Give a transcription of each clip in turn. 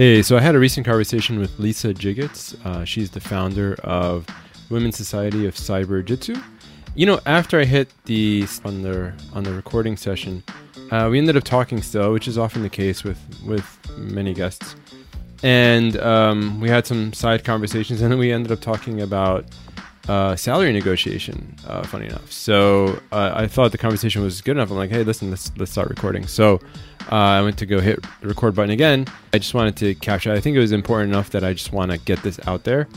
Hey, so I had a recent conversation with Lisa Jiggetts. Uh, she's the founder of Women's Society of Cyberjutsu. You know, after I hit the on the on the recording session, uh, we ended up talking still, which is often the case with with many guests. And um, we had some side conversations, and then we ended up talking about uh, salary negotiation. Uh, funny enough, so uh, I thought the conversation was good enough. I'm like, hey, listen, let's let's start recording. So uh, I went to go hit the record button again. I just wanted to capture. I think it was important enough that I just want to get this out there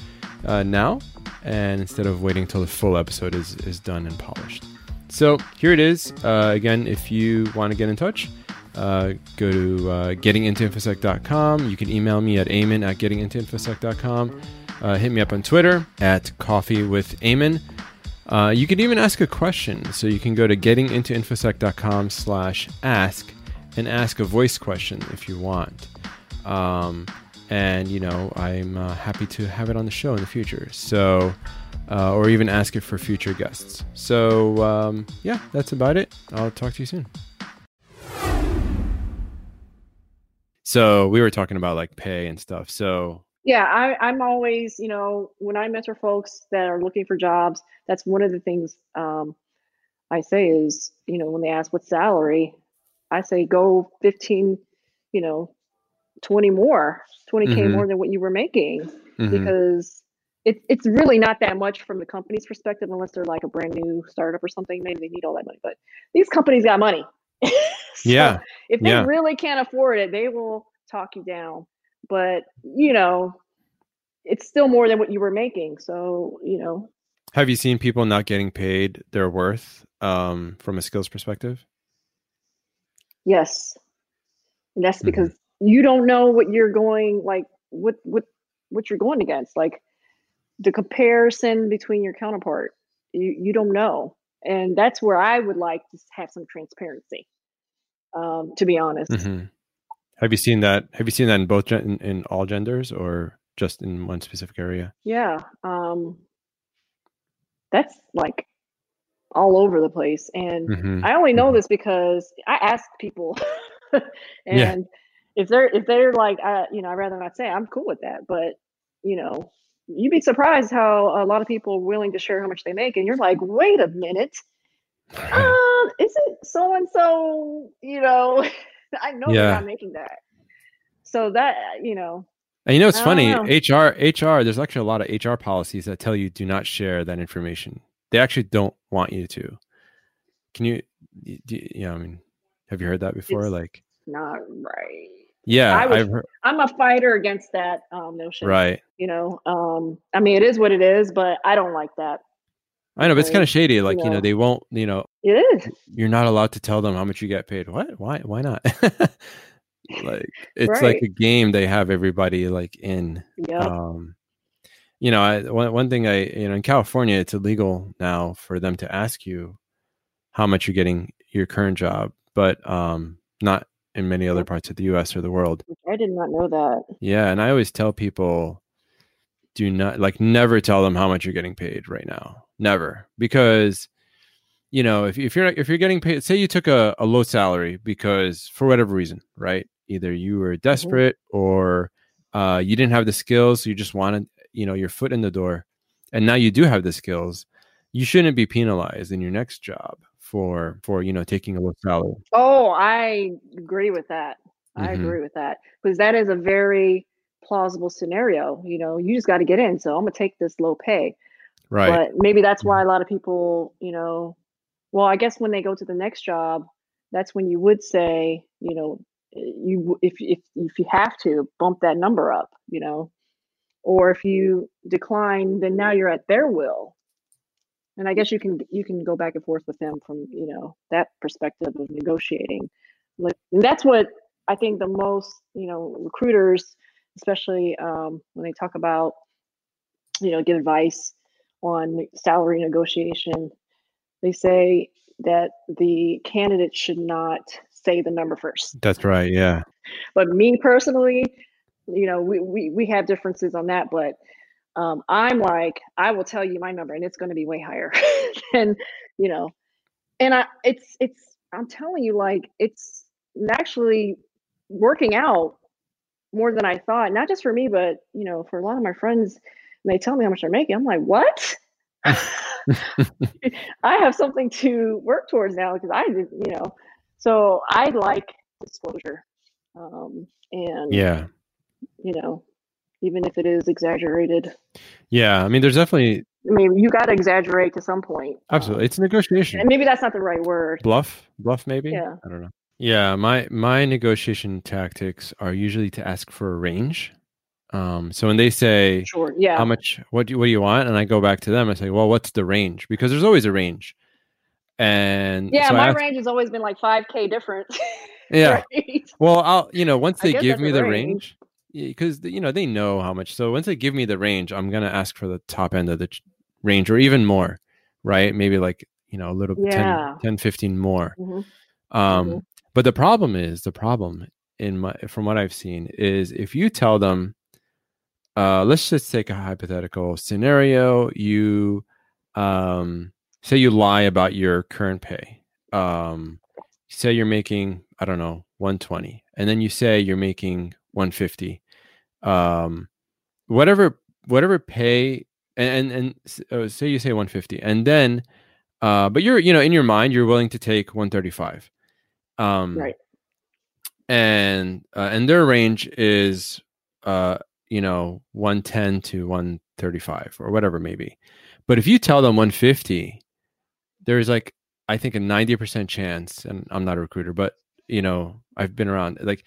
uh, now, and instead of waiting until the full episode is is done and polished. So here it is. Uh, again, if you want to get in touch, uh, go to uh, gettingintoinfosec.com. You can email me at ayman at gettingintoinfosec.com. Uh, hit me up on Twitter at coffee with Ayman. Uh, you can even ask a question. So you can go to gettingintoinfosec.com slash ask and ask a voice question if you want. Um, and, you know, I'm uh, happy to have it on the show in the future. So, uh, or even ask it for future guests. So, um, yeah, that's about it. I'll talk to you soon. So, we were talking about like pay and stuff. So, yeah, I, I'm always, you know, when I mentor folks that are looking for jobs, that's one of the things um, I say is, you know, when they ask what salary, I say go 15, you know, 20 more, 20K Mhm. more than what you were making mhm. because it, it's really not that much from the company's perspective unless they're like a brand new startup or something. Maybe they need all that money, but these companies got money. So yeah, if they yeah. really can't afford it, they will talk you down. But, you know, it's still more than what you were making. So, you know, Have you seen people not getting paid their worth um, from a skills perspective? yes. And that's Mhm. because you don't know what you're going like what what what you're going against. Like the comparison between your counterpart. You you don't know. And that's where I would like to have some transparency. Um, to be honest. hmm Have you seen that? Have you seen that in both gen- in, in all genders or just in one specific area? Yeah. Um that's like all over the place. And hmm I only know Mhm. this because I ask people, and Yeah. if they're if they're like, I, you know, I'd rather not say. I'm cool with that, but you know, you'd be surprised how a lot of people are willing to share how much they make, and you're like, wait a minute, uh, isn't so and so? You know, I know they're not making that. So that you know, And you know, it's funny. don't HR, HR. There's actually a lot of HR policies that tell you do not share that information. They actually don't want you to. Can you? Do, you- yeah, I mean, have you heard that before? It's like, not right. yeah, I I've heard. I'm a fighter against that um, notion. Right. You know, um, I mean, it is what it is, but I don't like that. I know, but it's kind of shady. Like, you know, know- they won't. You know, It is. you're not allowed to tell them how much you get paid. What? Why? Why not? like, it's like a game they have everybody like in. Yep. Um, you know, I, one one thing I you know in California, it's illegal now for them to ask you how much you're getting your current job, but um, not in many other parts of the U.S. or the world. I did not know that. Yeah, and I always tell people, do not like never tell them how much you're getting paid right now, never, because you know if if you're if you're getting paid, say you took a, a low salary because for whatever reason, right? Either you were desperate or uh, you didn't have the skills, so you just wanted you know your foot in the door, and now you do have the skills. You shouldn't be penalized in your next job for for you know taking a low salary. Oh, I agree with that. I Mhm. agree with that because that is a very plausible scenario. You know, you just got to get in. So I'm gonna take this low pay. Right. But maybe that's why a lot of people, you know, well, I guess when they go to the next job, that's when you would say, you know, you if if if you have to bump that number up, you know, or if you decline, then now you're at their will. And I guess you can you can go back and forth with them from you know that perspective of negotiating. Like and that's what I think the most you know recruiters, especially um, when they talk about you know give advice on salary negotiation, they say that the candidate should not say the number first. That's right. Yeah. But me personally, you know, we we, we have differences on that, but um, I'm like, I will tell you my number, and it's going to be way higher than you know. And I, it's it's I'm telling you, like it's actually working out more than I thought. Not just for me, but you know, for a lot of my friends. And they tell me how much they're making. I'm like, what? I have something to work towards now because I did, you know. So I like disclosure, um, and yeah, you know, even if it is exaggerated. Yeah, I mean, there's definitely. I mean, you got to exaggerate to some point. Absolutely, um, it's negotiation. And maybe that's not the right word. Bluff, bluff, maybe. Yeah, I don't know. Yeah, my my negotiation tactics are usually to ask for a range. Um, so when they say, "Sure, yeah, how much? What do what do you want?" and I go back to them, I say, "Well, what's the range?" Because there's always a range. And yeah, so my range has always been like five k difference. Yeah. right? Well, I'll you know once they give me the range, because you know they know how much. So once they give me the range, I'm gonna ask for the top end of the range or even more, right? Maybe like you know a little yeah. 10, 10 15 more. Mm-hmm. Um, mm-hmm. But the problem is the problem in my from what I've seen is if you tell them, uh, let's just take a hypothetical scenario. You um, say you lie about your current pay. Um, say you're making I don't know 120, and then you say you're making 150. Um, whatever whatever pay and and, and uh, say you say 150, and then uh, but you're you know in your mind you're willing to take 135 um, right. And uh, and their range is uh, you know 110 to 135 or whatever maybe. But if you tell them 150, there's like I think a 90% chance, and I'm not a recruiter, but you know I've been around. Like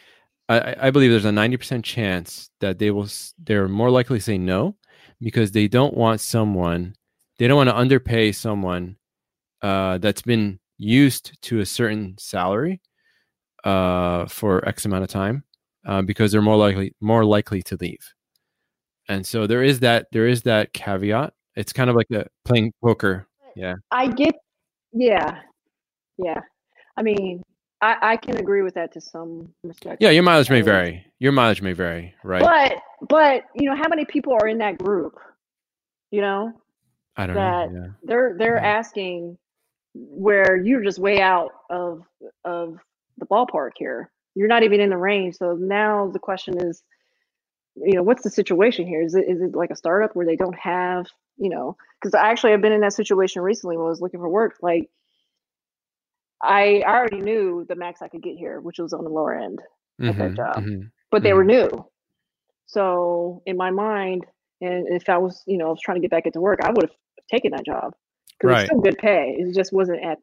I, I believe there's a 90% chance that they will they're more likely to say no because they don't want someone they don't want to underpay someone uh, that's been used to a certain salary uh, for X amount of time uh, because they're more likely more likely to leave. And so there is that there is that caveat. It's kind of like a playing poker. Yeah. I get yeah. Yeah. I mean, I, I can agree with that to some respect. Yeah, your mileage may vary. Your mileage may vary, right? But but you know, how many people are in that group? You know? I don't that know. Yeah. They're they're yeah. asking where you're just way out of of the ballpark here. You're not even in the range. So now the question is, you know, what's the situation here? Is it is it like a startup where they don't have, you know, because I actually have been in that situation recently when I was looking for work. Like I I already knew the max I could get here, which was on the lower end mm-hmm, of that job. Mm-hmm, but they mm-hmm. were new. So in my mind, and if I was, you know, I was trying to get back into work, I would have taken that job because right. it's still good pay. It just wasn't at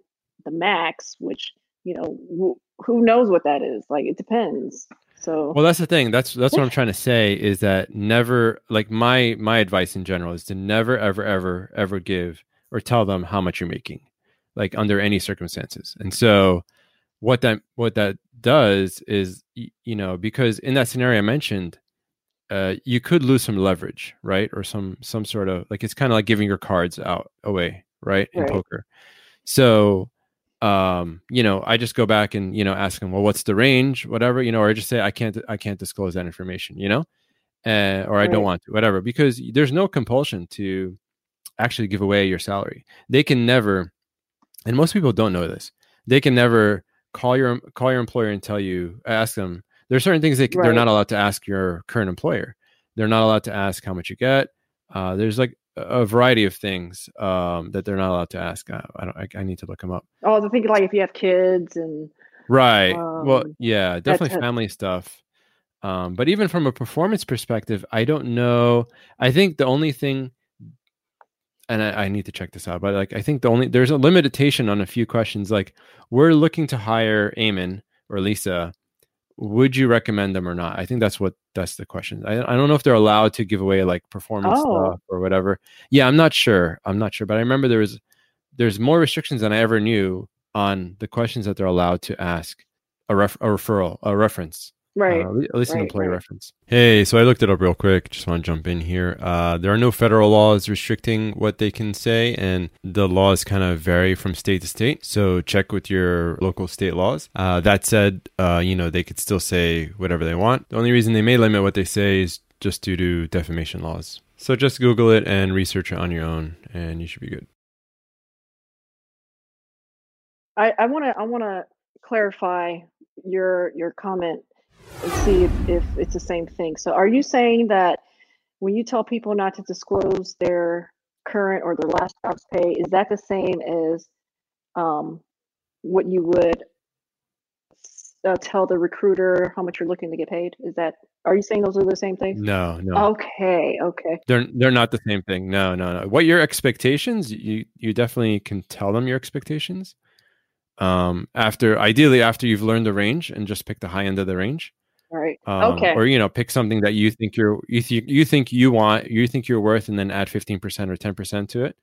the max, which you know who knows what that is. Like it depends. So well, that's the thing. That's that's what I'm trying to say is that never like my my advice in general is to never ever ever ever give or tell them how much you're making, like under any circumstances. And so what that what that does is you know because in that scenario I mentioned uh, you could lose some leverage, right? Or some some sort of like it's kind of like giving your cards out away, right? In right. poker. So um, you know, I just go back and you know ask them, well, what's the range, whatever, you know, or I just say I can't I can't disclose that information, you know, uh, or I don't want to, whatever, because there's no compulsion to actually give away your salary. They can never, and most people don't know this. They can never call your call your employer and tell you, ask them. There are certain things they right. they're not allowed to ask your current employer. They're not allowed to ask how much you get. Uh, there's like a variety of things um, that they're not allowed to ask. I, I don't. I, I, need to look them up. Oh, I think like if you have kids and right. Um, well, yeah, definitely family stuff. Um, but even from a performance perspective, I don't know. I think the only thing, and I, I need to check this out, but like I think the only there's a limitation on a few questions. Like we're looking to hire Ayman or Lisa would you recommend them or not? I think that's what that's the question. I, I don't know if they're allowed to give away like performance oh. stuff or whatever. Yeah, I'm not sure. I'm not sure, but I remember there was there's more restrictions than I ever knew on the questions that they're allowed to ask a, ref, a referral, a reference. Right. Uh, at least right, an employee right. reference. Hey, so I looked it up real quick. Just want to jump in here. Uh, there are no federal laws restricting what they can say, and the laws kind of vary from state to state. So check with your local state laws. Uh, that said, uh, you know, they could still say whatever they want. The only reason they may limit what they say is just due to defamation laws. So just Google it and research it on your own, and you should be good. I want to I want to clarify your your comment see if, if it's the same thing. So, are you saying that when you tell people not to disclose their current or their last job's pay, is that the same as um, what you would uh, tell the recruiter how much you're looking to get paid? Is that are you saying those are the same things? No, no. Okay, okay. They're they're not the same thing. No, no, no. What your expectations? You you definitely can tell them your expectations. Um, after ideally after you've learned the range and just pick the high end of the range. Right. Um, okay. Or you know, pick something that you think you're you th- you think you want, you think you're worth, and then add fifteen percent or ten percent to it.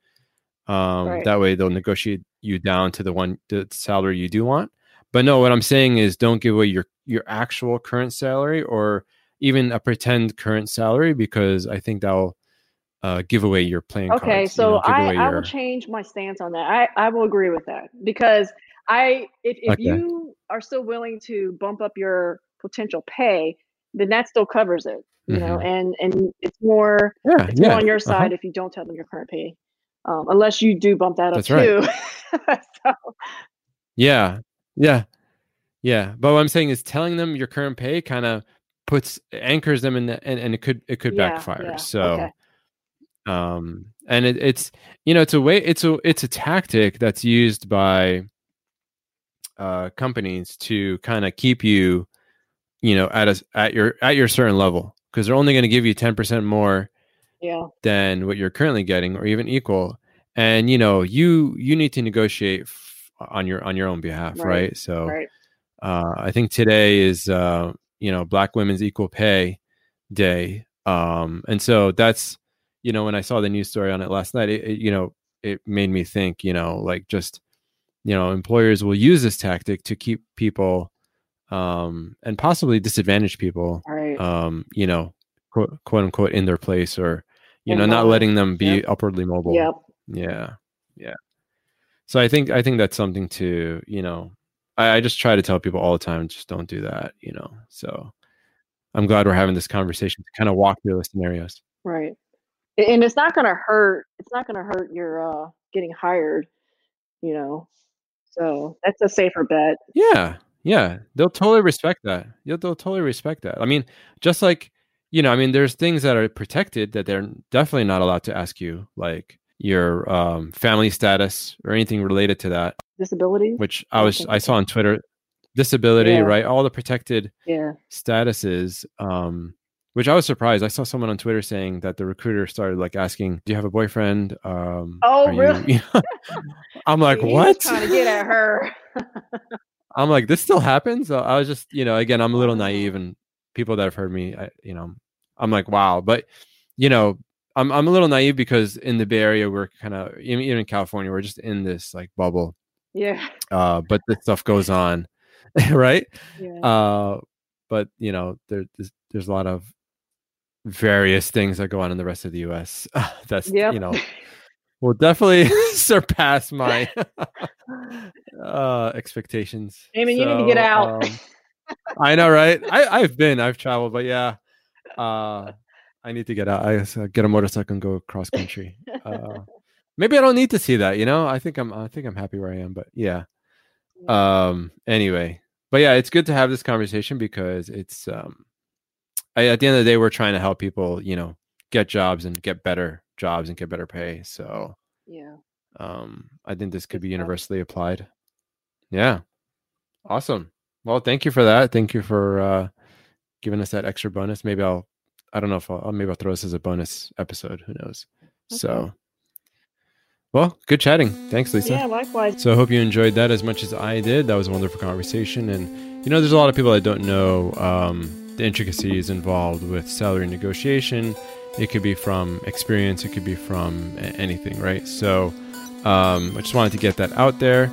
Um, Right. That way, they'll negotiate you down to the one the salary you do want. But no, what I'm saying is, don't give away your your actual current salary or even a pretend current salary because I think that'll uh, give away your playing cards. Okay, you so know, I, away I your- will change my stance on that. I, I will agree with that because I if, if Okay. you are still willing to bump up your potential pay, then that still covers it. You know, and and it's more yeah, it's yeah, more on your uh-huh. side if you don't tell them your current pay, um, unless you do bump that up That's right. too. so, Yeah, yeah, yeah. But what I'm saying is, telling them your current pay kind of puts anchors them in, the, and and it could it could Yeah, backfire. So, okay. um, and it, it's you know it's a way it's a it's a tactic that's used by uh companies to kind of keep you, you know, at a at your at your certain level because they're only going to give you ten percent more yeah, than what you're currently getting or even equal. And you know you you need to negotiate f- on your on your own behalf right, Right, so right. uh, i think today is uh, you know black women's equal pay day. Um, and so that's you know when i saw the news story on it last night it, it you know it made me think you know like just you know employers will use this tactic to keep people um, and possibly disadvantage people Right. um, you know, quote, quote unquote, in their place or, you In know, not letting them be Yep. upwardly mobile. yep. Yeah. Yeah. So I think, I think that's something to, you know, I, I just try to tell people all the time, just don't do that, you know? So I'm glad we're having this conversation to kind of walk through the scenarios. Right. And it's not gonna hurt it's not gonna hurt your uh getting hired, you know. So that's a safer bet. Yeah. Yeah. They'll totally respect that. They'll, they'll totally respect that. I mean, just like, you know, I mean, there's things that are protected that they're definitely not allowed to ask you, like your um, family status or anything related to that. Disability, which I was I saw on Twitter, disability, Yeah. right? All the protected Yeah. statuses. Um, which I was surprised. I saw someone on Twitter saying that the recruiter started like asking, "Do you have a boyfriend?" Um, Oh, are you-" really? you know? I'm like, He was what? trying to get at her. I'm like, this still happens. So I was just, you know, again, I'm a little naive, and people that have heard me, I, you know, I'm like, wow. But you know, I'm I'm a little naive because in the Bay Area, we're kind of even, in California, we're just in this like bubble. yeah. Uh, but this stuff goes on, right? Yeah. uh but you know there, there's there's a lot of various things that go on in the rest of the us that's Yep. you know will definitely surpass my uh expectations. Amy, you need to get out. um, i know right? I i've been i've traveled but yeah uh i need to get out. I uh, get a motorcycle and go cross country. Uh maybe i don't need to see that you know? I think i'm i think i'm happy where i am but yeah. Um anyway but yeah it's good to have this conversation because it's um I, at the end of the day we're trying to help people you know get jobs and get better jobs and get better pay so yeah. um i think this could be universally applied yeah awesome well thank you for that thank you for uh giving us that extra bonus maybe i'll i don't know if i'll maybe i'll throw this as a bonus episode who knows so well good chatting thanks lisa Yeah, likewise. so I hope you enjoyed that as much as I did. That was a wonderful conversation. And, you know, there's a lot of people that don't know um, the intricacies involved with salary negotiation. It could be from experience, it could be from anything, right? So um, I just wanted to get that out there.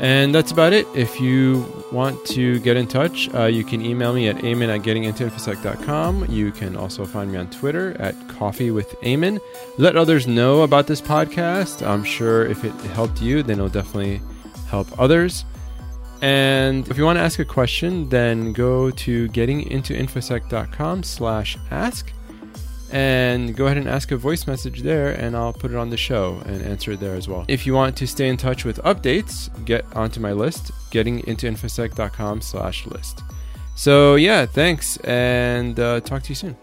And that's about it. If you want to get in touch, uh, you can email me at ayman at gettingintoinfosec.com. You can also find me on Twitter at coffee with Ayman. Let others know about this podcast. I'm sure if it helped you, then it'll definitely help others. And if you want to ask a question, then go to gettingintoinfosec.com slash ask and go ahead and ask a voice message there and I'll put it on the show and answer it there as well. If you want to stay in touch with updates, get onto my list, gettingintoinfosec.com slash list. So yeah, thanks, and uh, talk to you soon.